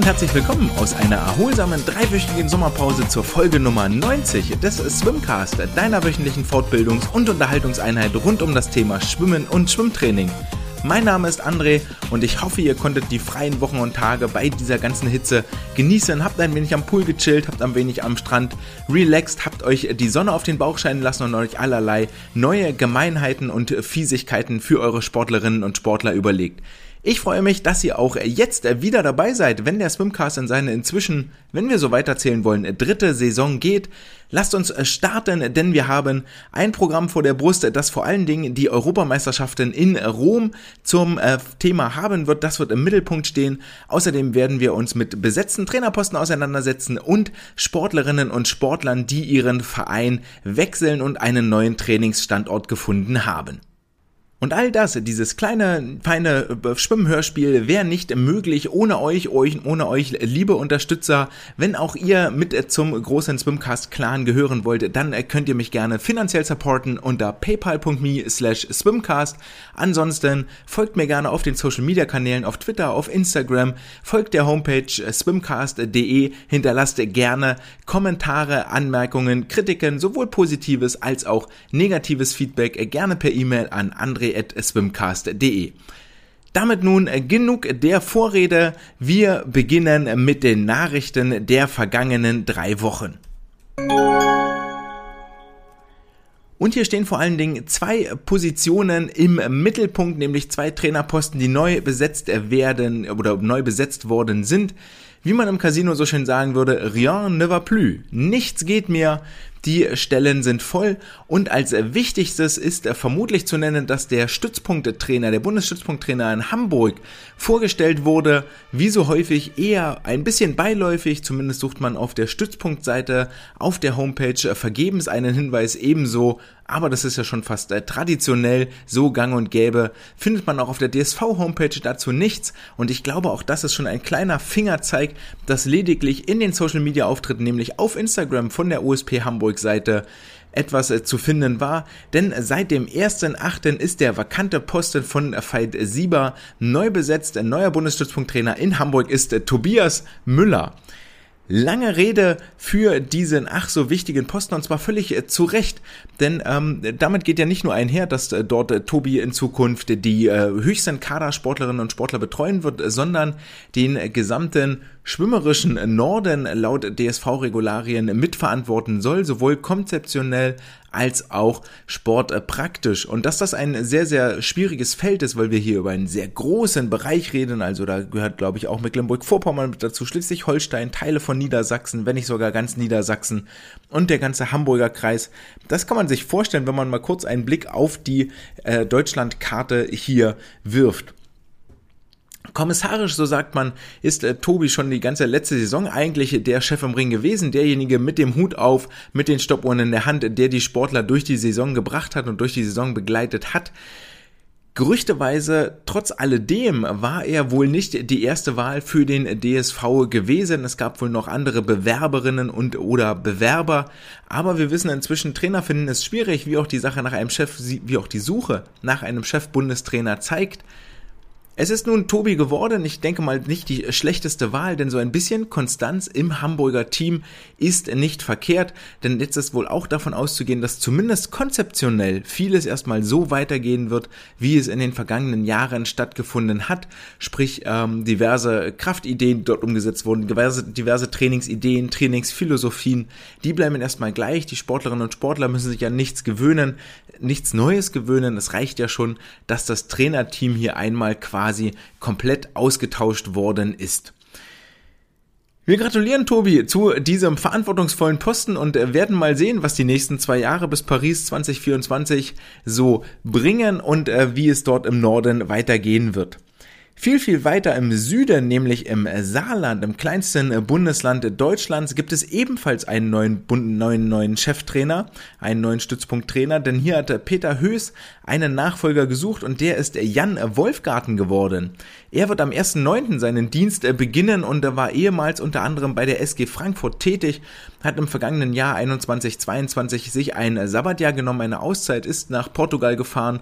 und herzlich willkommen aus einer erholsamen dreiwöchigen Sommerpause zur Folge Nummer 90 des Swimcast, deiner wöchentlichen Fortbildungs- und Unterhaltungseinheit rund um das Thema Schwimmen und Schwimmtraining. Mein Name ist André und ich hoffe, ihr konntet die freien Wochen und Tage bei dieser ganzen Hitze genießen, habt ein wenig am Pool gechillt, habt ein wenig am Strand relaxed, habt euch die Sonne auf den Bauch scheinen lassen und euch allerlei neue Gemeinheiten und Fiesigkeiten für eure Sportlerinnen und Sportler überlegt. Ich freue mich, dass ihr auch jetzt wieder dabei seid, wenn der Swimcast in seine inzwischen, wenn wir so weiterzählen wollen, dritte Saison geht. Lasst uns starten, denn wir haben ein Programm vor der Brust, das vor allen Dingen die Europameisterschaften in Rom zum äh, Thema haben wird. Das wird im Mittelpunkt stehen. Außerdem werden wir uns mit besetzten Trainerposten auseinandersetzen und Sportlerinnen und Sportlern, die ihren Verein wechseln und einen neuen Trainingsstandort gefunden haben. Und all das, dieses kleine, feine äh, Schwimmhörspiel, wäre nicht möglich ohne euch, euch, ohne euch, liebe Unterstützer. Wenn auch ihr mit zum großen Swimcast-Clan gehören wollt, dann könnt ihr mich gerne finanziell supporten unter paypal.me slash swimcast. Ansonsten folgt mir gerne auf den Social-Media-Kanälen, auf Twitter, auf Instagram, folgt der Homepage swimcast.de, hinterlasst gerne Kommentare, Anmerkungen, Kritiken, sowohl positives als auch negatives Feedback, gerne per E-Mail an André swimcast.de. Damit nun genug der Vorrede. Wir beginnen mit den Nachrichten der vergangenen drei Wochen. Und hier stehen vor allen Dingen zwei Positionen im Mittelpunkt, nämlich zwei Trainerposten, die neu besetzt werden oder neu besetzt worden sind. Wie man im Casino so schön sagen würde, rien ne va plus. Nichts geht mehr. Die Stellen sind voll und als wichtigstes ist vermutlich zu nennen, dass der Stützpunkttrainer, der Bundesstützpunkttrainer in Hamburg vorgestellt wurde, wie so häufig eher ein bisschen beiläufig, zumindest sucht man auf der Stützpunktseite auf der Homepage vergebens einen Hinweis ebenso, aber das ist ja schon fast äh, traditionell so gang und gäbe, findet man auch auf der DSV Homepage dazu nichts und ich glaube auch das ist schon ein kleiner Fingerzeig, dass lediglich in den Social Media Auftritten, nämlich auf Instagram von der Hamburg Hamburg-Seite etwas äh, zu finden war, denn seit dem 1.8. ist der vakante Posten von Veit Sieber neu besetzt. Ein neuer Bundesstützpunkttrainer in Hamburg ist äh, Tobias Müller. Lange Rede für diesen ach so wichtigen Posten und zwar völlig äh, zu Recht, denn ähm, damit geht ja nicht nur einher, dass äh, dort äh, Tobi in Zukunft die äh, höchsten Kadersportlerinnen und Sportler betreuen wird, sondern den gesamten schwimmerischen Norden laut DSV-Regularien mitverantworten soll, sowohl konzeptionell als auch sportpraktisch. Und dass das ein sehr, sehr schwieriges Feld ist, weil wir hier über einen sehr großen Bereich reden, also da gehört, glaube ich, auch Mecklenburg-Vorpommern mit dazu, Schleswig-Holstein, Teile von Niedersachsen, wenn nicht sogar ganz Niedersachsen und der ganze Hamburger Kreis. Das kann man sich vorstellen, wenn man mal kurz einen Blick auf die äh, Deutschlandkarte hier wirft. Kommissarisch, so sagt man, ist äh, Tobi schon die ganze letzte Saison eigentlich der Chef im Ring gewesen, derjenige mit dem Hut auf, mit den Stoppuhren in der Hand, der die Sportler durch die Saison gebracht hat und durch die Saison begleitet hat. Gerüchteweise, trotz alledem, war er wohl nicht die erste Wahl für den DSV gewesen. Es gab wohl noch andere Bewerberinnen und oder Bewerber. Aber wir wissen inzwischen, Trainer finden es schwierig, wie auch die Sache nach einem Chef, wie auch die Suche nach einem Chef-Bundestrainer zeigt. Es ist nun Tobi geworden, ich denke mal nicht die schlechteste Wahl, denn so ein bisschen Konstanz im Hamburger Team ist nicht verkehrt, denn jetzt ist wohl auch davon auszugehen, dass zumindest konzeptionell vieles erstmal so weitergehen wird, wie es in den vergangenen Jahren stattgefunden hat, sprich ähm, diverse Kraftideen dort umgesetzt wurden, diverse, diverse Trainingsideen, Trainingsphilosophien, die bleiben erstmal gleich, die Sportlerinnen und Sportler müssen sich an nichts gewöhnen, nichts Neues gewöhnen, es reicht ja schon, dass das Trainerteam hier einmal quasi quasi komplett ausgetauscht worden ist. Wir gratulieren Tobi zu diesem verantwortungsvollen Posten und werden mal sehen, was die nächsten zwei Jahre bis Paris 2024 so bringen und äh, wie es dort im Norden weitergehen wird. Viel, viel weiter im Süden, nämlich im Saarland, im kleinsten Bundesland Deutschlands, gibt es ebenfalls einen neuen, neuen, neuen Cheftrainer, einen neuen Stützpunkttrainer, denn hier hat Peter Höß einen Nachfolger gesucht und der ist Jan Wolfgarten geworden. Er wird am 1.9. seinen Dienst beginnen und war ehemals unter anderem bei der SG Frankfurt tätig hat im vergangenen Jahr 21, 22 sich ein Sabbatjahr genommen, eine Auszeit, ist nach Portugal gefahren.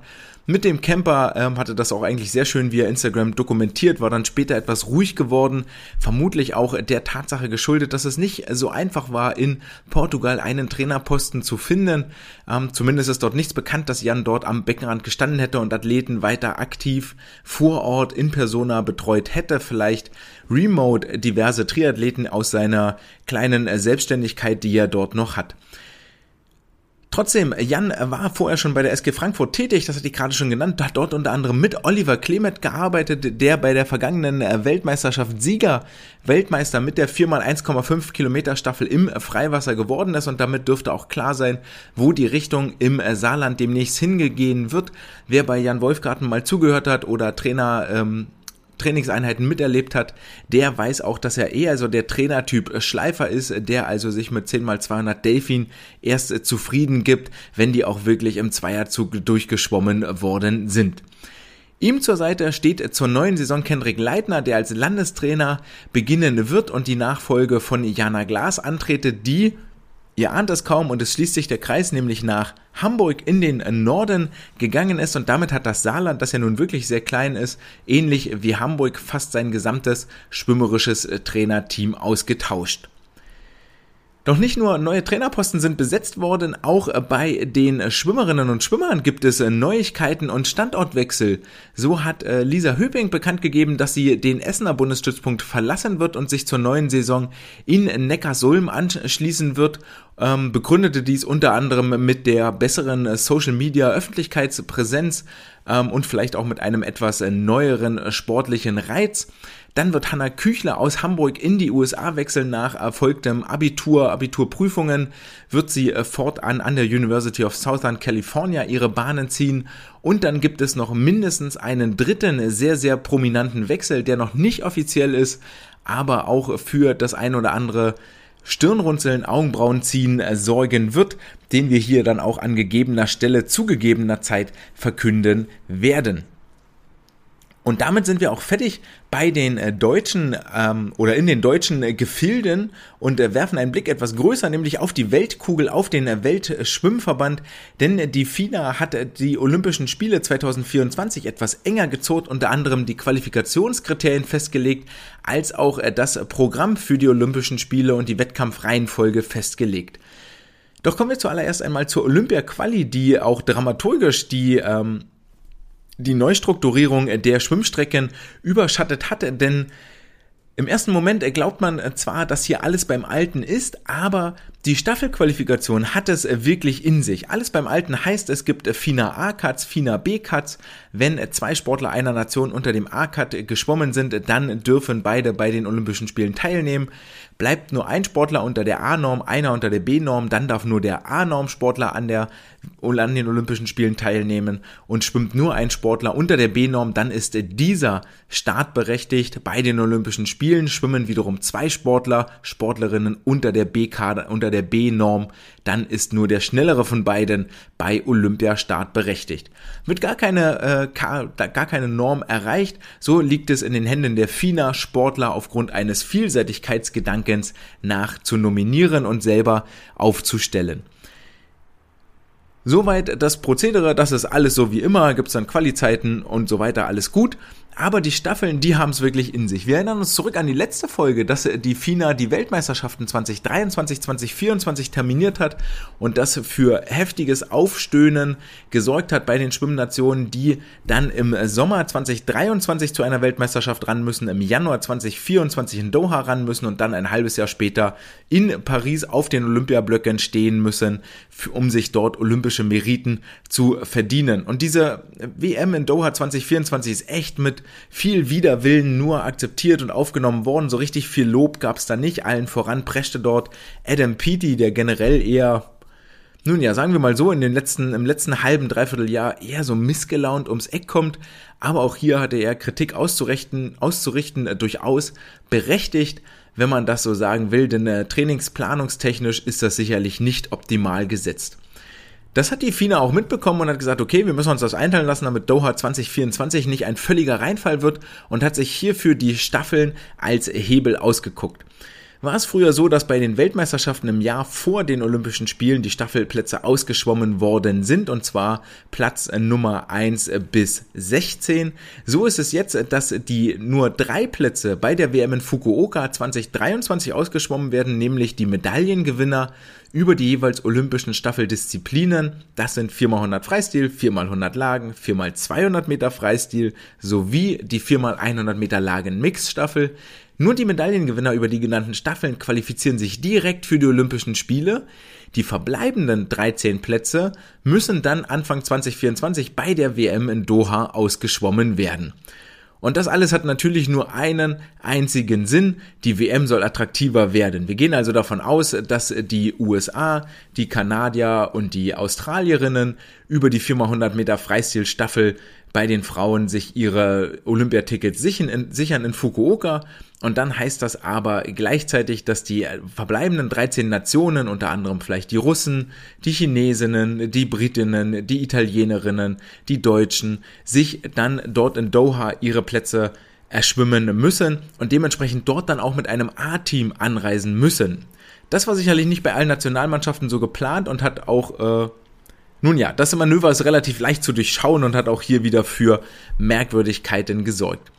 Mit dem Camper ähm, hatte das auch eigentlich sehr schön via Instagram dokumentiert, war dann später etwas ruhig geworden, vermutlich auch der Tatsache geschuldet, dass es nicht so einfach war, in Portugal einen Trainerposten zu finden. Ähm, zumindest ist dort nichts bekannt, dass Jan dort am Beckenrand gestanden hätte und Athleten weiter aktiv vor Ort in Persona betreut hätte, vielleicht remote diverse Triathleten aus seiner kleinen Selbstständigkeit, die er dort noch hat. Trotzdem, Jan war vorher schon bei der SG Frankfurt tätig, das hat ich gerade schon genannt, hat dort unter anderem mit Oliver Clement gearbeitet, der bei der vergangenen Weltmeisterschaft Sieger Weltmeister mit der 4x1,5 Kilometer Staffel im Freiwasser geworden ist und damit dürfte auch klar sein, wo die Richtung im Saarland demnächst hingegehen wird. Wer bei Jan Wolfgarten mal zugehört hat oder Trainer ähm, Trainingseinheiten miterlebt hat, der weiß auch, dass er eher so der Trainertyp Schleifer ist, der also sich mit 10x200 Delfin erst zufrieden gibt, wenn die auch wirklich im Zweierzug durchgeschwommen worden sind. Ihm zur Seite steht zur neuen Saison Kendrick Leitner, der als Landestrainer beginnen wird und die Nachfolge von Jana Glas antrete, die Ihr ahnt es kaum und es schließt sich der Kreis nämlich nach Hamburg in den Norden gegangen ist und damit hat das Saarland, das ja nun wirklich sehr klein ist, ähnlich wie Hamburg fast sein gesamtes schwimmerisches Trainerteam ausgetauscht. Doch nicht nur neue Trainerposten sind besetzt worden, auch bei den Schwimmerinnen und Schwimmern gibt es Neuigkeiten und Standortwechsel. So hat äh, Lisa Höping bekannt gegeben, dass sie den Essener Bundesstützpunkt verlassen wird und sich zur neuen Saison in Neckarsulm anschließen wird ähm, begründete dies unter anderem mit der besseren Social Media Öffentlichkeitspräsenz ähm, und vielleicht auch mit einem etwas neueren sportlichen Reiz. Dann wird Hanna Küchler aus Hamburg in die USA wechseln nach erfolgtem Abitur, Abiturprüfungen, wird sie äh, fortan an der University of Southern California ihre Bahnen ziehen und dann gibt es noch mindestens einen dritten sehr, sehr prominenten Wechsel, der noch nicht offiziell ist, aber auch für das ein oder andere Stirnrunzeln, Augenbrauen ziehen äh, sorgen wird, den wir hier dann auch an gegebener Stelle zu gegebener Zeit verkünden werden. Und damit sind wir auch fertig bei den äh, deutschen ähm, oder in den deutschen äh, Gefilden und äh, werfen einen Blick etwas größer, nämlich auf die Weltkugel, auf den äh, Weltschwimmverband. Denn die FINA hat die Olympischen Spiele 2024 etwas enger gezurrt, unter anderem die Qualifikationskriterien festgelegt, als auch das Programm für die Olympischen Spiele und die Wettkampfreihenfolge festgelegt. Doch kommen wir zuallererst einmal zur Olympia-Quali, die auch dramaturgisch die ähm, die Neustrukturierung der Schwimmstrecken überschattet hatte, denn im ersten Moment glaubt man zwar, dass hier alles beim Alten ist, aber die Staffelqualifikation hat es wirklich in sich. Alles beim Alten heißt, es gibt FINA A-Cuts, FINA B-Cuts. Wenn zwei Sportler einer Nation unter dem A-Cut geschwommen sind, dann dürfen beide bei den Olympischen Spielen teilnehmen. Bleibt nur ein Sportler unter der A-Norm, einer unter der B-Norm, dann darf nur der A-Norm-Sportler an, an den Olympischen Spielen teilnehmen und schwimmt nur ein Sportler unter der B-Norm, dann ist dieser startberechtigt. Bei den Olympischen Spielen schwimmen wiederum zwei Sportler, Sportlerinnen unter der B-Kader, unter der B-Norm, dann ist nur der schnellere von beiden bei Olympia startberechtigt. Wird gar keine, äh, gar keine Norm erreicht, so liegt es in den Händen der FINA Sportler aufgrund eines Vielseitigkeitsgedankens nach zu nominieren und selber aufzustellen. Soweit das Prozedere, das ist alles so wie immer, gibt es dann Qualizeiten und so weiter, alles gut. Aber die Staffeln, die haben es wirklich in sich. Wir erinnern uns zurück an die letzte Folge, dass die FINA die Weltmeisterschaften 2023, 2024 terminiert hat und das für heftiges Aufstöhnen gesorgt hat bei den Schwimmnationen, die dann im Sommer 2023 zu einer Weltmeisterschaft ran müssen, im Januar 2024 in Doha ran müssen und dann ein halbes Jahr später in Paris auf den Olympiablöcken stehen müssen, um sich dort olympische Meriten zu verdienen. Und diese WM in Doha 2024 ist echt mit viel Widerwillen nur akzeptiert und aufgenommen worden. So richtig viel Lob gab es da nicht. Allen voran preschte dort Adam Peaty, der generell eher nun ja, sagen wir mal so, in den letzten, im letzten halben, dreiviertel Jahr eher so missgelaunt ums Eck kommt. Aber auch hier hatte er Kritik auszurichten, auszurichten, äh, durchaus berechtigt, wenn man das so sagen will, denn äh, trainingsplanungstechnisch ist das sicherlich nicht optimal gesetzt. Das hat die FINA auch mitbekommen und hat gesagt, okay, wir müssen uns das einteilen lassen, damit Doha 2024 nicht ein völliger Reinfall wird und hat sich hierfür die Staffeln als Hebel ausgeguckt. war es früher so, dass bei den Weltmeisterschaften im Jahr vor den Olympischen Spielen die Staffelplätze ausgeschwommen worden sind, und zwar Platz Nummer 1 bis 16. So ist es jetzt, dass die nur drei Plätze bei der WM in Fukuoka 2023 ausgeschwommen werden, nämlich die Medaillengewinner über die jeweils olympischen Staffeldisziplinen. Das sind 4x100 Freistil, 4x100 Lagen, 4x200 Meter Freistil sowie die 4x100 Meter Lagen Mixstaffel. Nur die Medaillengewinner über die genannten Staffeln qualifizieren sich direkt für die Olympischen Spiele. Die verbleibenden 13 Plätze müssen dann Anfang 2024 bei der WM in Doha ausgeschwommen werden. Und das alles hat natürlich nur einen einzigen Sinn. Die WM soll attraktiver werden. Wir gehen also davon aus, dass die USA, die Kanadier und die Australierinnen über die 4x100 Meter Freistilstaffel bei den Frauen sich ihre Olympiatickets sichern in, sichern in Fukuoka. Und dann heißt das aber gleichzeitig, dass die verbleibenden 13 Nationen, unter anderem vielleicht die Russen, die Chinesinnen, die Britinnen, die Italienerinnen, die Deutschen, sich dann dort in Doha ihre Plätze erschwimmen müssen und dementsprechend dort dann auch mit einem A-Team anreisen müssen. Das war sicherlich nicht bei allen Nationalmannschaften so geplant und hat auch äh, nun ja, das Manöver ist relativ leicht zu durchschauen und hat auch hier wieder für Merkwürdigkeiten gesorgt.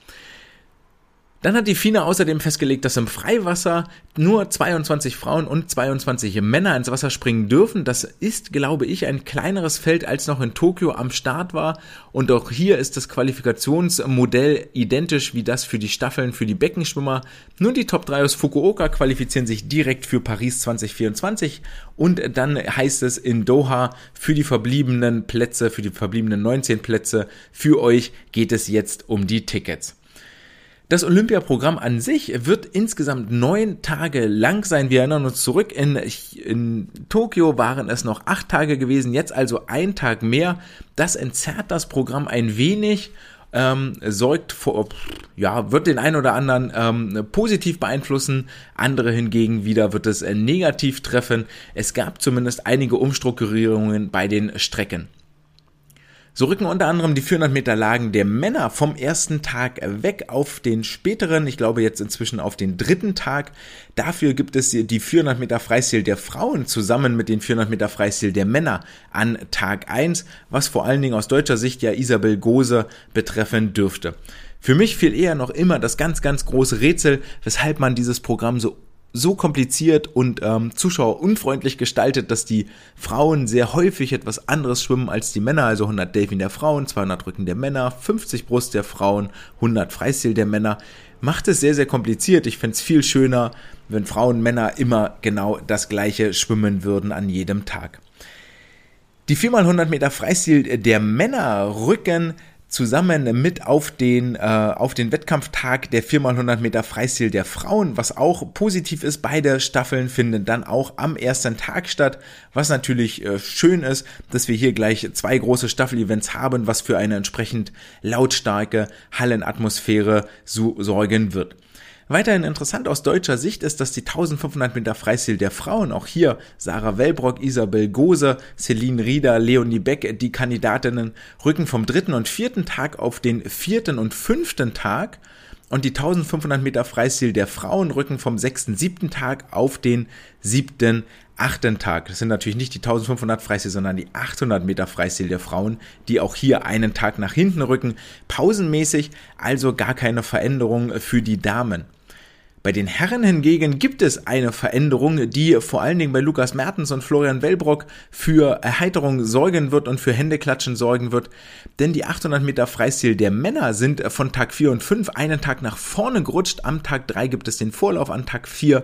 Dann hat die FINA außerdem festgelegt, dass im Freiwasser nur 22 Frauen und 22 Männer ins Wasser springen dürfen. Das ist, glaube ich, ein kleineres Feld, als noch in Tokio am Start war. Und auch hier ist das Qualifikationsmodell identisch wie das für die Staffeln für die Beckenschwimmer. Nur die Top 3 aus Fukuoka qualifizieren sich direkt für Paris 2024. Und dann heißt es in Doha für die verbliebenen Plätze, für die verbliebenen 19 Plätze, für euch geht es jetzt um die Tickets. Das Olympiaprogramm an sich wird insgesamt neun Tage lang sein. Wir erinnern uns zurück, in, in Tokio waren es noch acht Tage gewesen, jetzt also ein Tag mehr. Das entzerrt das Programm ein wenig. Ähm, sorgt vor, ja, wird den einen oder anderen ähm, positiv beeinflussen, andere hingegen wieder wird es äh, negativ treffen. Es gab zumindest einige Umstrukturierungen bei den Strecken. So rücken unter anderem die 400 Meter Lagen der Männer vom ersten Tag weg auf den späteren, ich glaube jetzt inzwischen auf den dritten Tag. Dafür gibt es die 400 Meter Freistil der Frauen zusammen mit den 400 Meter Freistil der Männer an Tag 1, was vor allen Dingen aus deutscher Sicht ja Isabel Gose betreffen dürfte. Für mich fiel eher noch immer das ganz, ganz große Rätsel, weshalb man dieses Programm so so kompliziert und ähm, zuschauerunfreundlich gestaltet, dass die Frauen sehr häufig etwas anderes schwimmen als die Männer, also 100 Delfin der Frauen, 200 Rücken der Männer, 50 Brust der Frauen, 100 Freistil der Männer, macht es sehr, sehr kompliziert. Ich fände es viel schöner, wenn Frauen und Männer immer genau das gleiche schwimmen würden an jedem Tag. Die 4x100 Meter Freistil der Männer rücken zusammen mit auf den, äh, auf den Wettkampftag der 4x100 Meter Freistil der Frauen, was auch positiv ist. Beide Staffeln finden dann auch am ersten Tag statt, was natürlich äh, schön ist, dass wir hier gleich zwei große Staffel-Events haben, was für eine entsprechend lautstarke Hallenatmosphäre so sorgen wird. Weiterhin interessant aus deutscher Sicht ist, dass die 1500 Meter Freistil der Frauen, auch hier Sarah Wellbrock, Isabel Gose, Celine Rieder, Leonie Beck, die Kandidatinnen rücken vom dritten und vierten Tag auf den vierten und fünften Tag und die 1500 Meter Freistil der Frauen rücken vom sechsten, siebten Tag auf den siebten, achten Tag. Das sind natürlich nicht die 1500 Freistil, sondern die 800 Meter Freistil der Frauen, die auch hier einen Tag nach hinten rücken. Pausenmäßig also gar keine Veränderung für die Damen. Bei den Herren hingegen gibt es eine Veränderung, die vor allen Dingen bei Lukas Mertens und Florian Wellbrock für Erheiterung sorgen wird und für Händeklatschen sorgen wird. Denn die 800 Meter Freistil der Männer sind von Tag 4 und 5 einen Tag nach vorne gerutscht. Am Tag 3 gibt es den Vorlauf, an Tag 4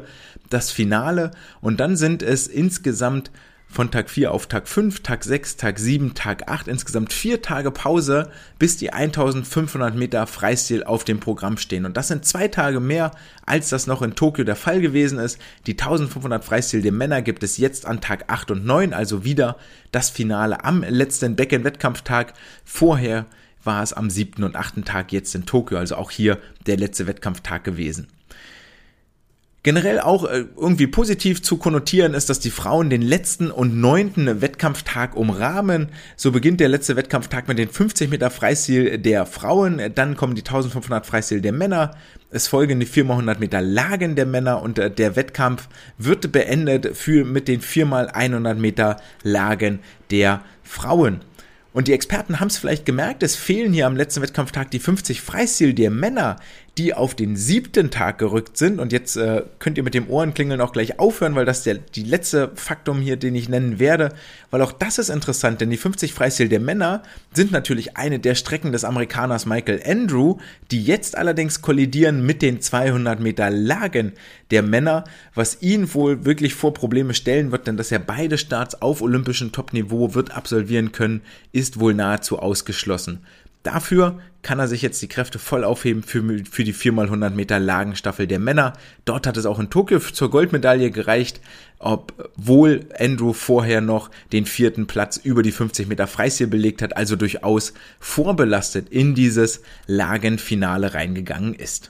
das Finale. Und dann sind es insgesamt von Tag 4 auf Tag 5, Tag 6, Tag 7, Tag 8, insgesamt vier Tage Pause, bis die 1500 Meter Freistil auf dem Programm stehen. Und das sind zwei Tage mehr, als das noch in Tokio der Fall gewesen ist. Die 1500 Freistil der Männer gibt es jetzt an Tag 8 und 9, also wieder das Finale am letzten Becken-Wettkampftag. Vorher war es am siebten und achten Tag jetzt in Tokio, also auch hier der letzte Wettkampftag gewesen. Generell auch äh, irgendwie positiv zu konnotieren ist, dass die Frauen den letzten und neunten Wettkampftag umrahmen. So beginnt der letzte Wettkampftag mit den 50 Meter Freistil der Frauen, dann kommen die 1500 Freistil der Männer, es folgen die 4x100 Meter Lagen der Männer und äh, der Wettkampf wird beendet für mit den 4x100 Meter Lagen der Frauen. Und die Experten haben es vielleicht gemerkt, es fehlen hier am letzten Wettkampftag die 50 Freistil der Männer die auf den siebten Tag gerückt sind. Und jetzt äh, könnt ihr mit dem Ohrenklingeln auch gleich aufhören, weil das der die letzte Faktum hier, den ich nennen werde, weil auch das ist interessant, denn die 50 Freistil der Männer sind natürlich eine der Strecken des Amerikaners Michael Andrew, die jetzt allerdings kollidieren mit den 200 Meter Lagen der Männer, was ihn wohl wirklich vor Probleme stellen wird, denn dass er beide Starts auf olympischem Topniveau wird absolvieren können, ist wohl nahezu ausgeschlossen. Dafür kann er sich jetzt die Kräfte voll aufheben für, für die 4x100 Meter Lagenstaffel der Männer. Dort hat es auch in Tokio zur Goldmedaille gereicht, obwohl Andrew vorher noch den vierten Platz über die 50 Meter Freistil belegt hat, also durchaus vorbelastet in dieses Lagenfinale reingegangen ist.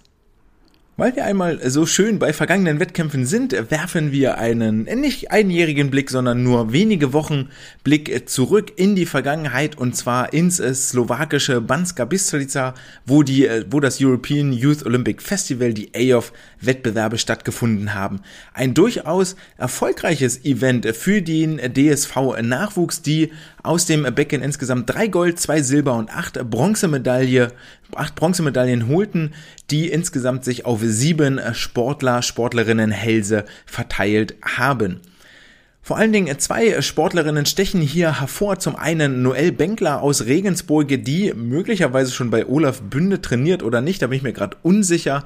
Weil wir einmal so schön bei vergangenen Wettkämpfen sind, werfen wir einen nicht einjährigen Blick, sondern nur wenige Wochen Blick zurück in die Vergangenheit und zwar ins slowakische Banska Bystrica, wo die, wo das European Youth Olympic Festival, die AOF Wettbewerbe stattgefunden haben. Ein durchaus erfolgreiches Event für den DSV Nachwuchs, die aus dem Becken insgesamt drei Gold, zwei Silber und acht Bronzemedaille, acht Bronzemedaillen holten, die insgesamt sich auf sieben Sportler, Sportlerinnen Hälse verteilt haben. Vor allen Dingen zwei Sportlerinnen stechen hier hervor. Zum einen Noel Benkler aus Regensburg, die möglicherweise schon bei Olaf Bünde trainiert oder nicht, da bin ich mir gerade unsicher,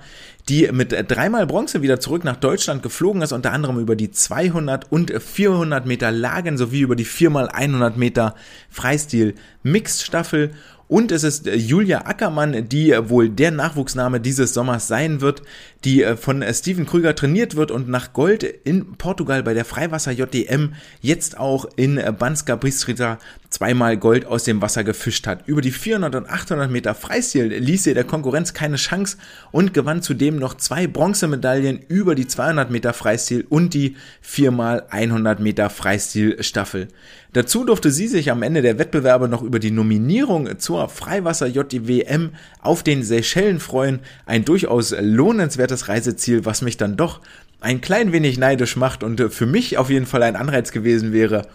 die mit dreimal Bronze wieder zurück nach Deutschland geflogen ist, unter anderem über die 200 und 400 Meter Lagen sowie über die 4x100 Meter Freistil Mixed Staffel und es ist äh, Julia Ackermann, die äh, wohl der Nachwuchsname dieses Sommers sein wird, die äh, von Steven Krüger trainiert wird und nach Gold in Portugal bei der Freiwasser JDM jetzt auch in Banska Bistrica zweimal Gold aus dem Wasser gefischt hat. Über die 400 und 800 Meter Freistil ließ sie der Konkurrenz keine Chance und gewann zudem noch zwei Bronzemedaillen über die 200 Meter Freistil und die 4x100 Meter Freistil Staffel. Dazu durfte sie sich am Ende der Wettbewerbe noch über die Nominierung zur Freiwasser JWM auf den Seychellen freuen. Ein durchaus lohnenswertes Reiseziel, was mich dann doch ein klein wenig neidisch macht und für mich auf jeden Fall ein Anreiz gewesen wäre,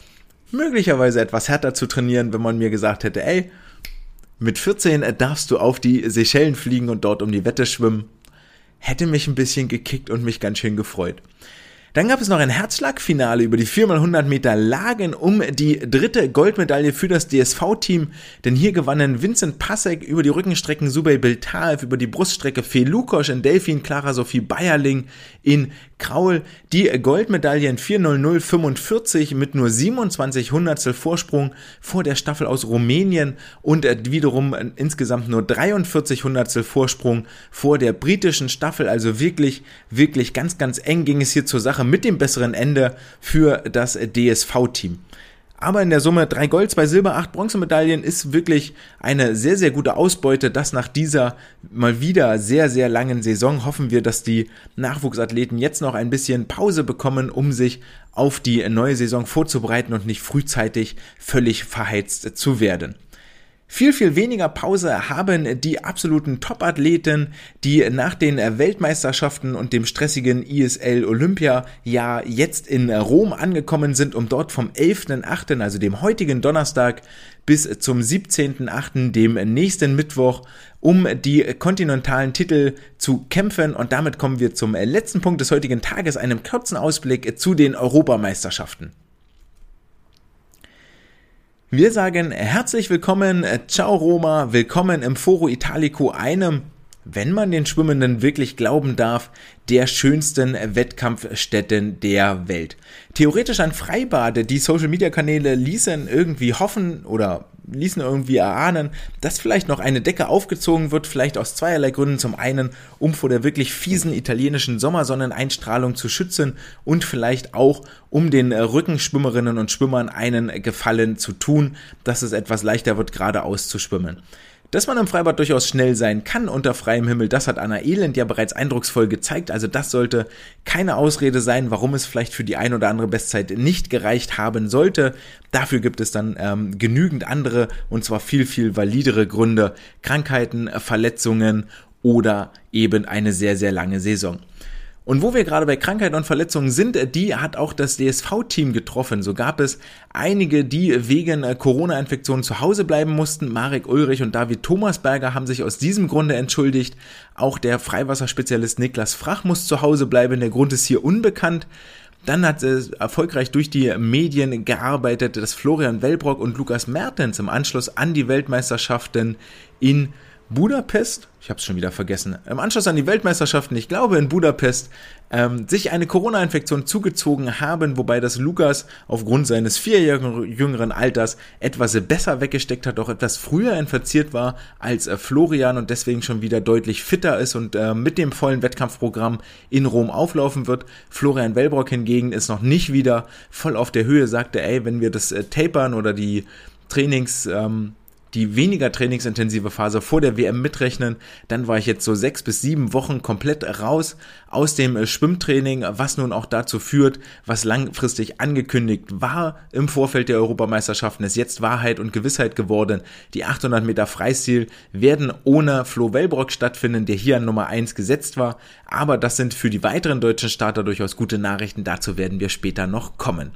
möglicherweise etwas härter zu trainieren, wenn man mir gesagt hätte, ey, mit 14 darfst du auf die Seychellen fliegen und dort um die Wette schwimmen. Hätte mich ein bisschen gekickt und mich ganz schön gefreut. Dann gab es noch ein Herzschlagfinale über die 4x100 Meter Lagen um die dritte Goldmedaille für das DSV-Team, denn hier gewannen Vincent Passek über die Rückenstrecken Subay Beltaev, über die Bruststrecke Fee Lukosch in Delfin, Clara Sophie Bayerling in Kraul die Goldmedaille in 4.00.45 mit nur 27 Hundertstel Vorsprung vor der Staffel aus Rumänien und wiederum insgesamt nur 43 Hundertstel Vorsprung vor der britischen Staffel. Also wirklich, wirklich ganz, ganz eng ging es hier zur Sache mit dem besseren Ende für das DSV-Team. Aber in der Summe drei Gold, zwei Silber, acht Bronzemedaillen ist wirklich eine sehr, sehr gute Ausbeute. Das nach dieser mal wieder sehr, sehr langen Saison hoffen wir, dass die Nachwuchsathleten jetzt noch ein bisschen Pause bekommen, um sich auf die neue Saison vorzubereiten und nicht frühzeitig völlig verheizt zu werden. Viel, viel weniger Pause haben die absoluten Top-Athleten, die nach den Weltmeisterschaften und dem stressigen ISL Olympia ja jetzt in Rom angekommen sind, um dort vom 11.8., also dem heutigen Donnerstag, bis zum 17.8., dem nächsten Mittwoch, um die kontinentalen Titel zu kämpfen. Und damit kommen wir zum letzten Punkt des heutigen Tages, einem kurzen Ausblick zu den Europameisterschaften. Wir sagen herzlich willkommen, ciao Roma, willkommen im Foro Italico, einem, wenn man den Schwimmenden wirklich glauben darf, der schönsten Wettkampfstätten der Welt. Theoretisch ein Freibad, die Social Media Kanäle ließen irgendwie hoffen oder ließen irgendwie erahnen, dass vielleicht noch eine Decke aufgezogen wird, vielleicht aus zweierlei Gründen. Zum einen, um vor der wirklich fiesen italienischen Sommersonneneinstrahlung zu schützen und vielleicht auch, um den Rückenschwimmerinnen und Schwimmern einen Gefallen zu tun, dass es etwas leichter wird, geradeaus zu schwimmen. Dass man im Freibad durchaus schnell sein kann unter freiem Himmel, das hat Anna Elend ja bereits eindrucksvoll gezeigt. Also das sollte keine Ausrede sein, warum es vielleicht für die ein oder andere Bestzeit nicht gereicht haben sollte. Dafür gibt es dann ähm, genügend andere und zwar viel, viel validere Gründe. Krankheiten, Verletzungen oder eben eine sehr, sehr lange Saison. Und wo wir gerade bei Krankheiten und Verletzungen sind, die hat auch das DSV-Team getroffen. So gab es einige, die wegen äh, Corona-Infektionen zu Hause bleiben mussten. Marek Ulrich und David Thomasberger haben sich aus diesem Grunde entschuldigt. Auch der Freiwasserspezialist Niklas Frach muss zu Hause bleiben. Der Grund ist hier unbekannt. Dann hat es erfolgreich durch die Medien gearbeitet, dass Florian Wellbrock und Lukas Mertens im Anschluss an die Weltmeisterschaften in Budapest, ich habe es schon wieder vergessen, im Anschluss an die Weltmeisterschaften, ich glaube in Budapest, ähm, sich eine Corona-Infektion zugezogen haben, wobei das Lukas aufgrund seines vierjährigen jüngeren Alters etwas besser weggesteckt hat, auch etwas früher infiziert war als äh, Florian und deswegen schon wieder deutlich fitter ist und äh, mit dem vollen Wettkampfprogramm in Rom auflaufen wird. Florian Wellbrock hingegen ist noch nicht wieder voll auf der Höhe, sagte, ey, wenn wir das äh, tapern oder die Trainings ähm, die weniger trainingsintensive Phase vor der WM mitrechnen, dann war ich jetzt so sechs bis sieben Wochen komplett raus aus dem äh, Schwimmtraining, was nun auch dazu führt, was langfristig angekündigt war im Vorfeld der Europameisterschaften, ist jetzt Wahrheit und Gewissheit geworden. Die 800 Meter Freistil werden ohne Flo Wellbrock stattfinden, der hier an Nummer eins gesetzt war. Aber das sind für die weiteren deutschen Starter durchaus gute Nachrichten. Dazu werden wir später noch kommen.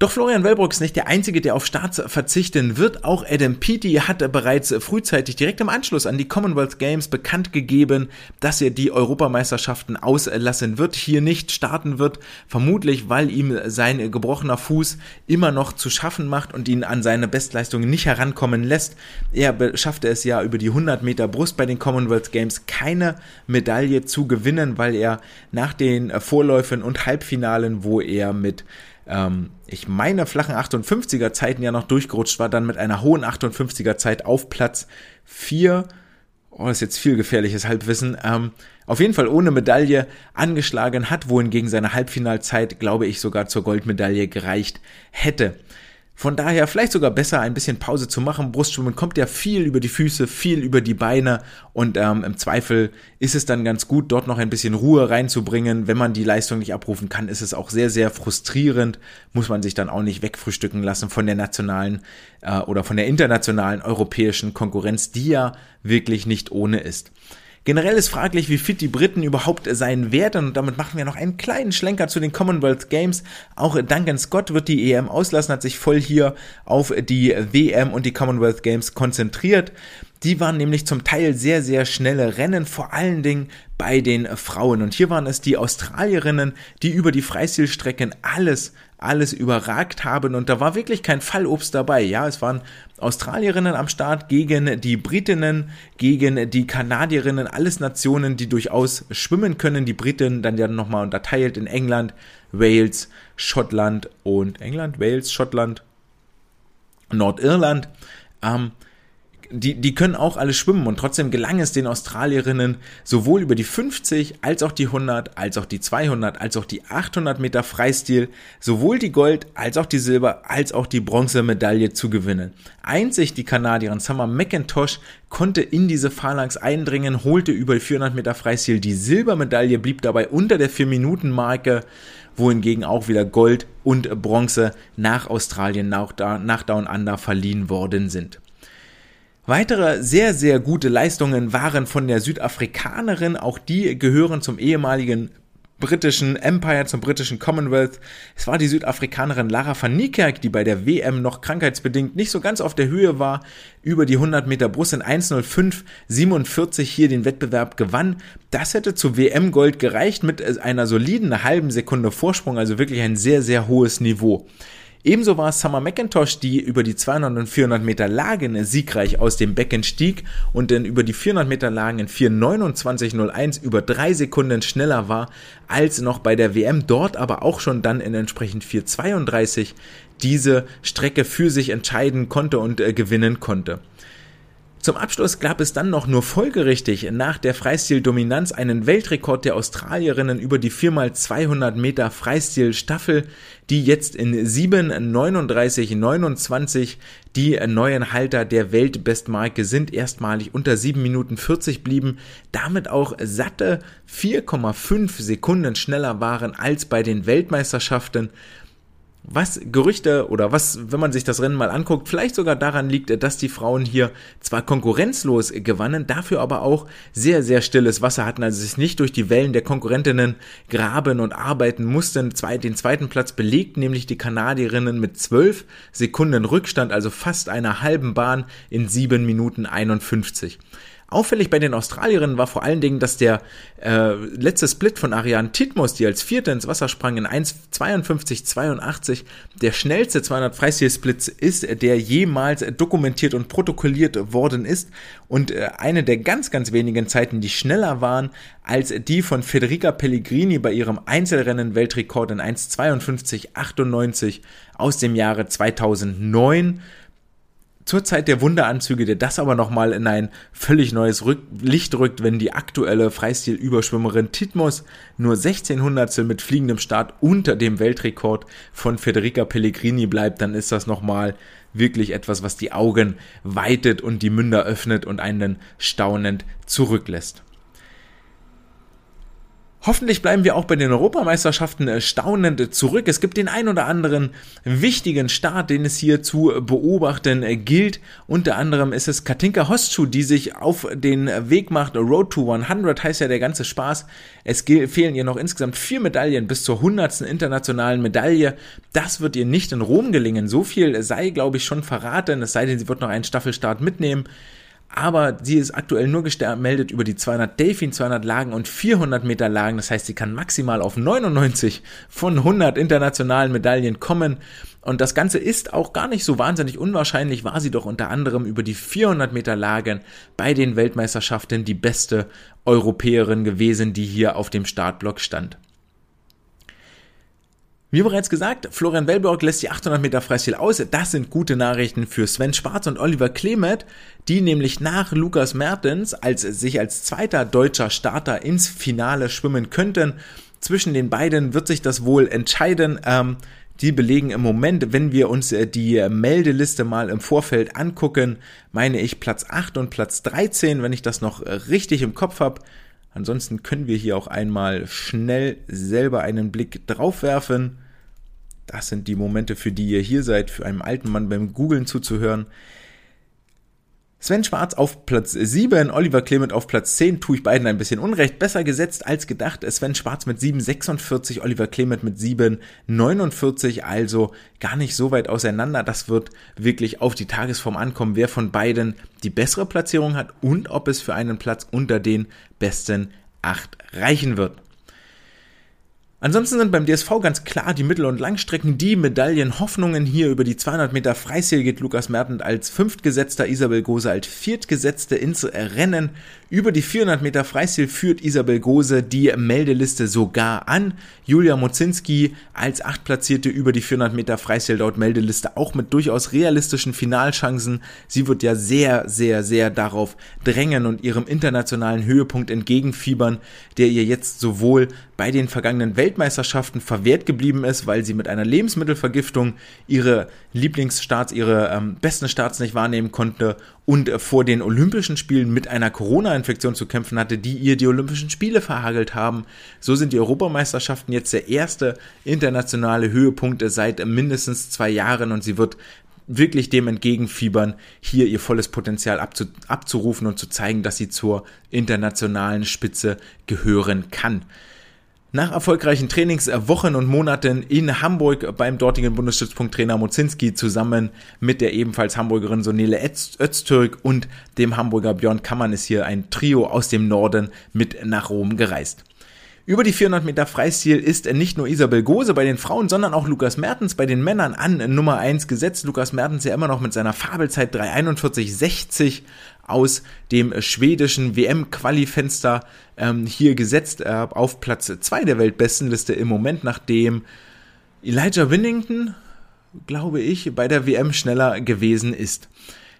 Doch Florian Wellbrock ist nicht der Einzige, der auf Starts verzichten wird. Auch Adam Peaty hat bereits frühzeitig direkt im Anschluss an die Commonwealth Games bekannt gegeben, dass er die Europameisterschaften auslassen wird, hier nicht starten wird, vermutlich weil ihm sein gebrochener Fuß immer noch zu schaffen macht und ihn an seine Bestleistungen nicht herankommen lässt. Er schaffte es ja über die 100 Meter Brust bei den Commonwealth Games keine Medaille zu gewinnen, weil er nach den Vorläufen und Halbfinalen, wo er mit ähm, ich meine, flachen 58er Zeiten ja noch durchgerutscht war, dann mit einer hohen 58er Zeit auf Platz 4. Oh, ist jetzt viel gefährliches Halbwissen. Ähm, auf jeden Fall ohne Medaille angeschlagen hat, wohingegen seine Halbfinalzeit, glaube ich, sogar zur Goldmedaille gereicht hätte. Von daher vielleicht sogar besser, ein bisschen Pause zu machen. Brustschwimmen kommt ja viel über die Füße, viel über die Beine und ähm, im Zweifel ist es dann ganz gut, dort noch ein bisschen Ruhe reinzubringen. Wenn man die Leistung nicht abrufen kann, ist es auch sehr, sehr frustrierend. Muss man sich dann auch nicht wegfrühstücken lassen von der nationalen äh, oder von der internationalen europäischen Konkurrenz, die ja wirklich nicht ohne ist. Generell ist fraglich, wie fit die Briten überhaupt sein werden und damit machen wir noch einen kleinen Schlenker zu den Commonwealth Games. Auch Duncan Scott wird die EM auslassen, hat sich voll hier auf die WM und die Commonwealth Games konzentriert. Die waren nämlich zum Teil sehr, sehr schnelle Rennen, vor allen Dingen bei den Frauen. Und hier waren es die Australierinnen, die über die Freistilstrecken alles, alles überragt haben. Und da war wirklich kein Fallobst dabei. Ja, es waren Australierinnen am Start gegen die Britinnen, gegen die Kanadierinnen, alles Nationen, die durchaus schwimmen können. Die Briten dann ja nochmal unterteilt in England, Wales, Schottland und England, Wales, Schottland, Nordirland. Ähm, die, die können auch alle schwimmen und trotzdem gelang es den Australierinnen sowohl über die 50 als auch die 100, als auch die 200, als auch die 800 Meter Freistil sowohl die Gold als auch die Silber als auch die Bronzemedaille zu gewinnen. Einzig die Kanadierin Summer McIntosh konnte in diese Phalanx eindringen, holte über die 400 Meter Freistil die Silbermedaille, blieb dabei unter der 4-Minuten-Marke wohingegen auch wieder Gold und Bronze nach Australien, nach, nach Down Under verliehen worden sind. Weitere sehr, sehr gute Leistungen waren von der Südafrikanerin. Auch die gehören zum ehemaligen britischen Empire, zum britischen Commonwealth. Es war die Südafrikanerin Lara van Niekerk, die bei der WM noch krankheitsbedingt nicht so ganz auf der Höhe war, über die 100 Meter Brust in 1.05.47 hier den Wettbewerb gewann. Das hätte zu WM-Gold gereicht mit einer soliden halben Sekunde Vorsprung, also wirklich ein sehr, sehr hohes Niveau. Ebenso war Summer McIntosh, die über die 200 und 400 Meter Lagen siegreich aus dem Becken stieg und dann über die 400 Meter Lagen in 4.29.01 über drei Sekunden schneller war als noch bei der WM, dort aber auch schon dann in entsprechend 4.32 diese Strecke für sich entscheiden konnte und äh, gewinnen konnte. Zum Abschluss gab es dann noch nur folgerichtig nach der Freistil-Dominanz einen Weltrekord der Australierinnen über die 4x200 Meter Freistil-Staffel, die jetzt in 7,39,29 die neuen Halter der Weltbestmarke sind, erstmalig unter 7 Minuten 40 blieben, damit auch satte 4,5 Sekunden schneller waren als bei den Weltmeisterschaften was Gerüchte oder was, wenn man sich das Rennen mal anguckt, vielleicht sogar daran liegt, dass die Frauen hier zwar konkurrenzlos gewannen, dafür aber auch sehr, sehr stilles Wasser hatten, also sich nicht durch die Wellen der Konkurrentinnen graben und arbeiten mussten. Den zweiten Platz belegt nämlich die Kanadierinnen mit zwölf Sekunden Rückstand, also fast einer halben Bahn in sieben Minuten 51. Auffällig bei den Australierinnen war vor allen Dingen, dass der äh, letzte Split von Ariane Titmus, die als Vierte ins Wasser sprang in 1,52,82, der schnellste 200 Freistil-Splits ist, der jemals dokumentiert und protokolliert worden ist und äh, eine der ganz, ganz wenigen Zeiten, die schneller waren als die von Federica Pellegrini bei ihrem Einzelrennen-Weltrekord in 1,52,98 aus dem Jahre 2009 zur Zeit der Wunderanzüge, der das aber nochmal in ein völlig neues Rück Licht rückt, wenn die aktuelle Freistil-Überschwimmerin Titmus nur 16 Hundertstel mit fliegendem Start unter dem Weltrekord von Federica Pellegrini bleibt, dann ist das nochmal wirklich etwas, was die Augen weitet und die Münder öffnet und einen staunend zurücklässt. Hoffentlich bleiben wir auch bei den Europameisterschaften äh, staunend zurück. Es gibt den ein oder anderen wichtigen Start, den es hier zu beobachten äh, gilt. Unter anderem ist es Katinka Hostschuh, die sich auf den Weg macht. Road to 100 heißt ja der ganze Spaß. Es fehlen ihr noch insgesamt vier Medaillen bis zur hundertsten internationalen Medaille. Das wird ihr nicht in Rom gelingen. So viel sei, glaube ich, schon verraten. Es sei denn, sie wird noch einen Staffelstart mitnehmen aber sie ist aktuell nur gemeldet über die 200 Delfin, 200 Lagen und 400 Meter Lagen. Das heißt, sie kann maximal auf 99 von 100 internationalen Medaillen kommen. Und das Ganze ist auch gar nicht so wahnsinnig unwahrscheinlich, war sie doch unter anderem über die 400 Meter Lagen bei den Weltmeisterschaften die beste Europäerin gewesen, die hier auf dem Startblock stand. Wie bereits gesagt, Florian Wellborg lässt die 800 Meter Freistil aus. Das sind gute Nachrichten für Sven Schwarz und Oliver Klemet, die nämlich nach Lukas Mertens als sich als zweiter deutscher Starter ins Finale schwimmen könnten. Zwischen den beiden wird sich das wohl entscheiden. Ähm, die belegen im Moment, wenn wir uns äh, die Meldeliste mal im Vorfeld angucken, meine ich Platz 8 und Platz 13, wenn ich das noch äh, richtig im Kopf habe. Ansonsten können wir hier auch einmal schnell selber einen Blick drauf werfen. Das sind die Momente, für die ihr hier seid, für einen alten Mann beim Googlen zuzuhören. Sven Schwarz auf Platz 7, Oliver Clement auf Platz 10, tue ich beiden ein bisschen Unrecht, besser gesetzt als gedacht. Sven Schwarz mit 7,46, Oliver Clement mit 7,49, also gar nicht so weit auseinander. Das wird wirklich auf die Tagesform ankommen, wer von beiden die bessere Platzierung hat und ob es für einen Platz unter den besten 8 reichen wird. Ansonsten sind beim DSV ganz klar die Mittel- und Langstrecken die Medaillenhoffnungen. Hier über die 200 Meter Freistil geht Lukas Mertens als Fünftgesetzter, Isabel Gose als Viertgesetzte ins Rennen. Über die 400 Meter Freistil führt Isabel Gose die Meldeliste sogar an. Julia Mozinski als Achtplatzierte über die 400 Meter Freistil laut Meldeliste auch mit durchaus realistischen Finalchancen. Sie wird ja sehr, sehr, sehr darauf drängen und ihrem internationalen Höhepunkt entgegenfiebern, der ihr jetzt sowohl bei den vergangenen Weltmeisterschaften verwehrt geblieben ist, weil sie mit einer Lebensmittelvergiftung ihre Lieblingsstarts, ihre ähm, besten Starts nicht wahrnehmen konnte und äh, vor den Olympischen Spielen mit einer Corona-Infektion zu kämpfen hatte, die ihr die Olympischen Spiele verhagelt haben. So sind die Europameisterschaften jetzt der erste internationale Höhepunkt seit mindestens zwei Jahren und sie wird wirklich dem entgegenfiebern, hier ihr volles Potenzial abzu abzurufen und zu zeigen, dass sie zur internationalen Spitze gehören kann. Nach erfolgreichen Trainingswochen und Monaten in Hamburg beim dortigen Bundesstützpunkt Trainer Mozinski zusammen mit der ebenfalls Hamburgerin Sonele Öztürk und dem Hamburger Björn Kammern ist hier ein Trio aus dem Norden mit nach Rom gereist. Über die 400 Meter Freistil ist nicht nur Isabel Gose bei den Frauen, sondern auch Lukas Mertens bei den Männern an Nummer 1 gesetzt. Lukas Mertens ja immer noch mit seiner Fabelzeit 341,60 aus dem schwedischen WM-Qualifenster ähm, hier gesetzt äh, auf Platz 2 der Weltbestenliste im Moment, nachdem Elijah Winnington, glaube ich, bei der WM schneller gewesen ist.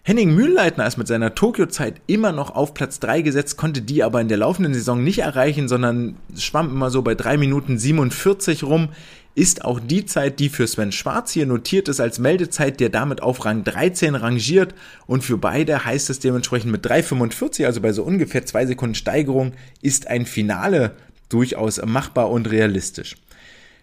Henning Mühlleitner ist mit seiner Tokio-Zeit immer noch auf Platz 3 gesetzt, konnte die aber in der laufenden Saison nicht erreichen, sondern schwamm immer so bei 3 Minuten 47 rum. Ist auch die Zeit, die für Sven Schwarz hier notiert ist als Meldezeit, der damit auf Rang 13 rangiert. Und für beide heißt es dementsprechend mit 3,45, also bei so ungefähr 2 Sekunden Steigerung, ist ein Finale durchaus machbar und realistisch.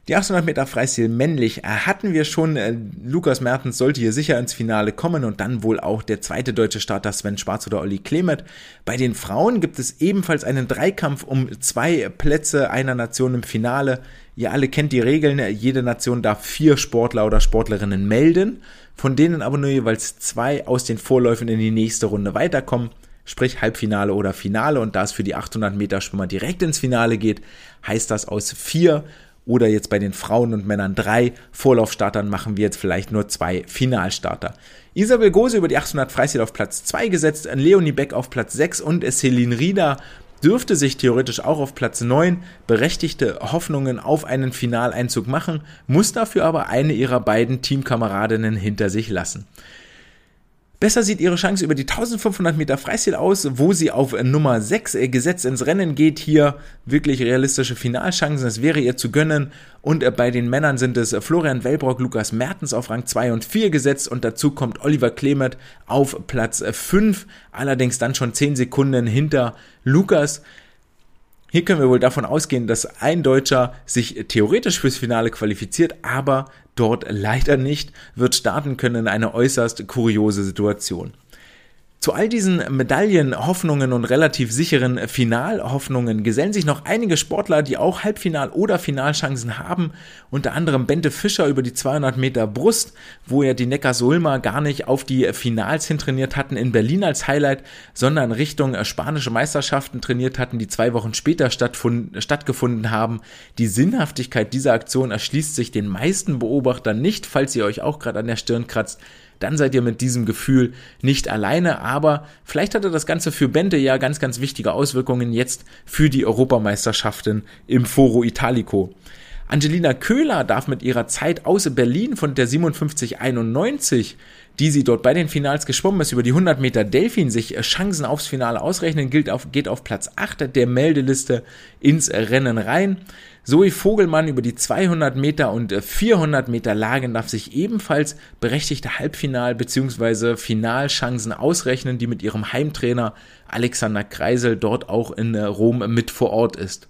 Die 800 Meter Freistil männlich äh, hatten wir schon. Äh, Lukas Mertens sollte hier sicher ins Finale kommen und dann wohl auch der zweite deutsche Starter Sven Schwarz oder Olli Klemet. Bei den Frauen gibt es ebenfalls einen Dreikampf um zwei Plätze einer Nation im Finale. Ihr alle kennt die Regeln. Jede Nation darf vier Sportler oder Sportlerinnen melden, von denen aber nur jeweils zwei aus den Vorläufen in die nächste Runde weiterkommen sprich Halbfinale oder Finale. Und da es für die 800 Meter Schwimmer direkt ins Finale geht, heißt das aus vier oder jetzt bei den Frauen und Männern drei Vorlaufstartern machen wir jetzt vielleicht nur zwei Finalstarter. Isabel Gose über die 800 Freistil auf Platz 2 gesetzt, Leonie Beck auf Platz 6 und Celine Rieder dürfte sich theoretisch auch auf Platz 9 berechtigte Hoffnungen auf einen Finaleinzug machen, muss dafür aber eine ihrer beiden Teamkameradinnen hinter sich lassen. Besser sieht ihre Chance über die 1500 Meter Freistil aus, wo sie auf Nummer 6 äh, gesetzt ins Rennen geht. Hier wirklich realistische Finalchancen, es wäre ihr zu gönnen. Und äh, bei den Männern sind es Florian Wellbrock, Lukas Mertens auf Rang 2 und 4 gesetzt und dazu kommt Oliver Klemert auf Platz 5, allerdings dann schon 10 Sekunden hinter Lukas. Hier können wir wohl davon ausgehen, dass ein Deutscher sich theoretisch fürs Finale qualifiziert, aber dort leider nicht wird starten können. Eine äußerst kuriose Situation. Zu all diesen Medaillen, Hoffnungen und relativ sicheren Finalhoffnungen gesellen sich noch einige Sportler, die auch Halbfinal- oder Finalchancen haben. Unter anderem Bente Fischer über die 200 Meter Brust, wo ja die Neckar-Sulmer gar nicht auf die Finals hin trainiert hatten in Berlin als Highlight, sondern Richtung spanische Meisterschaften trainiert hatten, die zwei Wochen später stattgefunden haben. Die Sinnhaftigkeit dieser Aktion erschließt sich den meisten Beobachtern nicht, falls ihr euch auch gerade an der Stirn kratzt dann seid ihr mit diesem Gefühl nicht alleine. Aber vielleicht hatte das Ganze für Bente ja ganz, ganz wichtige Auswirkungen jetzt für die Europameisterschaften im Foro Italico. Angelina Köhler darf mit ihrer Zeit aus Berlin von der 5791, die sie dort bei den Finals geschwommen ist, über die 100 Meter Delfin sich Chancen aufs Finale ausrechnen, gilt auf, geht auf Platz 8 der Meldeliste ins Rennen rein. Zoe Vogelmann über die 200 Meter und 400 Meter Lagen darf sich ebenfalls berechtigte Halbfinal- bzw. Finalchancen ausrechnen, die mit ihrem Heimtrainer Alexander Kreisel dort auch in Rom mit vor Ort ist.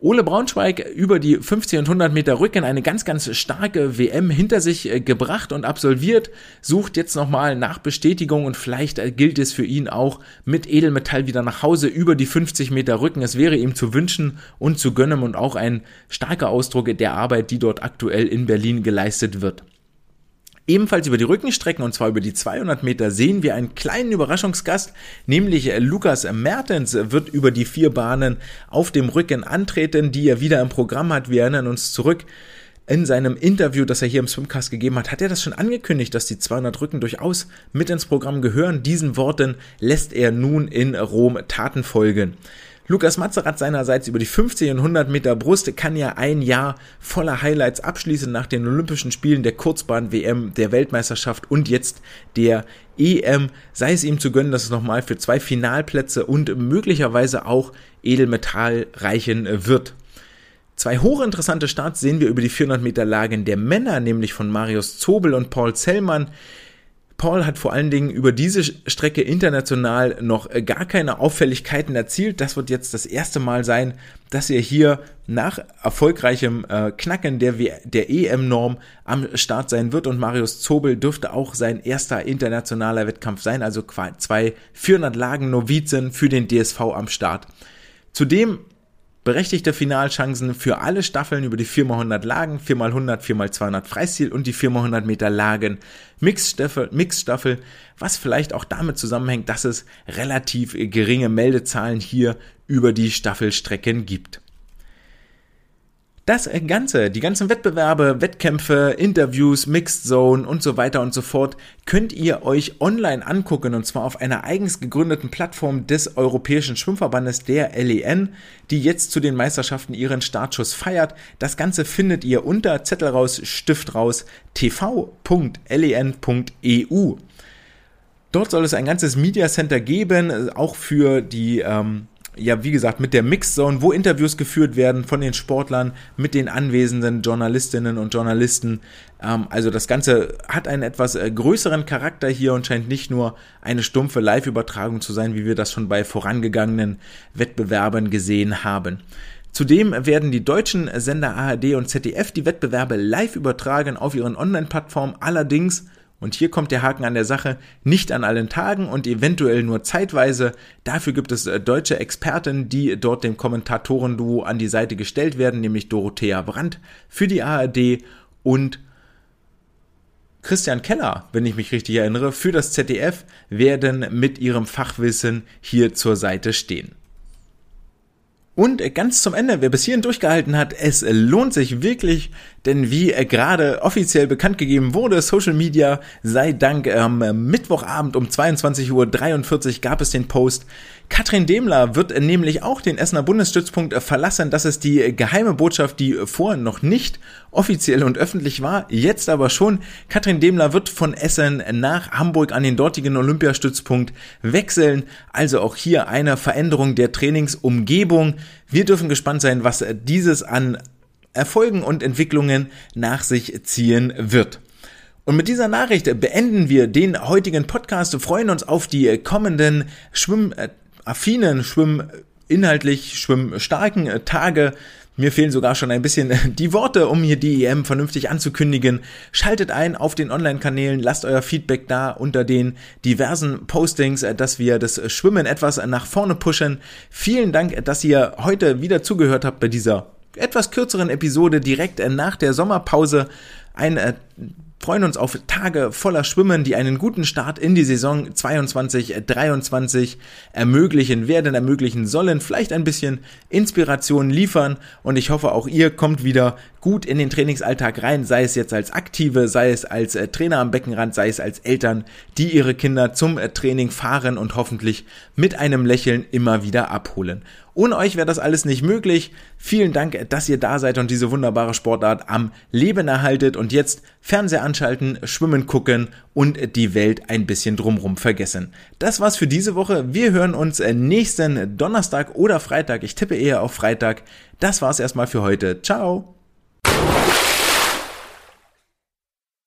Ole Braunschweig über die 50 und 100 Meter Rücken eine ganz, ganz starke WM hinter sich äh, gebracht und absolviert, sucht jetzt nochmal nach Bestätigung und vielleicht äh, gilt es für ihn auch mit Edelmetall wieder nach Hause über die 50 Meter Rücken. Es wäre ihm zu wünschen und zu gönnen und auch ein starker Ausdruck der Arbeit, die dort aktuell in Berlin geleistet wird. Ebenfalls über die Rückenstrecken und zwar über die 200 Meter sehen wir einen kleinen Überraschungsgast, nämlich Lukas Mertens wird über die vier Bahnen auf dem Rücken antreten, die er wieder im Programm hat. Wir erinnern uns zurück in seinem Interview, das er hier im Swimcast gegeben hat, hat er das schon angekündigt, dass die 200 Rücken durchaus mit ins Programm gehören. Diesen Worten lässt er nun in Rom Taten folgen. Lukas Mazerat seinerseits über die 50 und 100 Meter Brust kann ja ein Jahr voller Highlights abschließen nach den Olympischen Spielen der Kurzbahn-WM, der Weltmeisterschaft und jetzt der EM. Sei es ihm zu gönnen, dass es nochmal für zwei Finalplätze und möglicherweise auch Edelmetall reichen wird. Zwei hochinteressante Starts sehen wir über die 400 Meter Lagen der Männer, nämlich von Marius Zobel und Paul Zellmann. Paul hat vor allen Dingen über diese Strecke international noch äh, gar keine Auffälligkeiten erzielt. Das wird jetzt das erste Mal sein, dass er hier nach erfolgreichem äh, Knacken der, der EM-Norm am Start sein wird und Marius Zobel dürfte auch sein erster internationaler Wettkampf sein, also zwei 400 Lagen Novizen für den DSV am Start. Zudem berechtigte Finalchancen für alle Staffeln über die 4x100 Lagen, 4x100, 4x200 Freistil und die 4x100 Meter Lagen Mixstaffel, Mixstaffel, was vielleicht auch damit zusammenhängt, dass es relativ geringe Meldezahlen hier über die Staffelstrecken gibt. Das Ganze, die ganzen Wettbewerbe, Wettkämpfe, Interviews, Mixed Zone und so weiter und so fort, könnt ihr euch online angucken und zwar auf einer eigens gegründeten Plattform des Europäischen Schwimmverbandes, der LEN, die jetzt zu den Meisterschaften ihren Startschuss feiert. Das Ganze findet ihr unter Zettelraus, Stift raus, tv.len.eu. Dort soll es ein ganzes Media Center geben, auch für die ähm, ja, wie gesagt, mit der Mixzone, wo Interviews geführt werden von den Sportlern mit den anwesenden Journalistinnen und Journalisten. Ähm, also das Ganze hat einen etwas äh, größeren Charakter hier und scheint nicht nur eine stumpfe Live-Übertragung zu sein, wie wir das schon bei vorangegangenen Wettbewerben gesehen haben. Zudem werden die deutschen Sender ARD und ZDF die Wettbewerbe live übertragen auf ihren Online-Plattformen. Allerdings und hier kommt der Haken an der Sache, nicht an allen Tagen und eventuell nur zeitweise. Dafür gibt es äh, deutsche Experten, die dort dem Kommentatorenduo an die Seite gestellt werden, nämlich Dorothea Brandt für die ARD und Christian Keller, wenn ich mich richtig erinnere, für das ZDF werden mit ihrem Fachwissen hier zur Seite stehen. Und ganz zum Ende, wer bis hierhin durchgehalten hat, es lohnt sich wirklich, denn wie gerade offiziell bekannt gegeben wurde, Social Media sei Dank am Mittwochabend um 22.43 Uhr gab es den Post, Katrin Demler wird nämlich auch den Essener Bundesstützpunkt verlassen. Das ist die geheime Botschaft, die vorher noch nicht offiziell und öffentlich war, jetzt aber schon. Katrin Demler wird von Essen nach Hamburg an den dortigen Olympiastützpunkt wechseln. Also auch hier eine Veränderung der Trainingsumgebung. Wir dürfen gespannt sein, was dieses an Erfolgen und Entwicklungen nach sich ziehen wird. Und mit dieser Nachricht beenden wir den heutigen Podcast, freuen uns auf die kommenden Schwimm affinen, schwimminhaltlich, schwimmstarken Tage. Mir fehlen sogar schon ein bisschen die Worte, um hier die EM vernünftig anzukündigen. Schaltet ein auf den Online-Kanälen, lasst euer Feedback da unter den diversen Postings, dass wir das Schwimmen etwas nach vorne pushen. Vielen Dank, dass ihr heute wieder zugehört habt bei dieser etwas kürzeren Episode direkt nach der Sommerpause. Ein äh, freuen uns auf Tage voller Schwimmen, die einen guten Start in die Saison 22, 23 ermöglichen werden, ermöglichen sollen, vielleicht ein bisschen Inspiration liefern und ich hoffe auch ihr kommt wieder gut in den Trainingsalltag rein, sei es jetzt als Aktive, sei es als äh, Trainer am Beckenrand, sei es als Eltern, die ihre Kinder zum äh, Training fahren und hoffentlich mit einem Lächeln immer wieder abholen. Ohne euch wäre das alles nicht möglich. Vielen Dank, dass ihr da seid und diese wunderbare Sportart am Leben erhaltet und jetzt Fernseher anschalten, schwimmen gucken und die Welt ein bisschen drumrum vergessen. Das war's für diese Woche. Wir hören uns nächsten Donnerstag oder Freitag. Ich tippe eher auf Freitag. Das war's erstmal für heute. Ciao.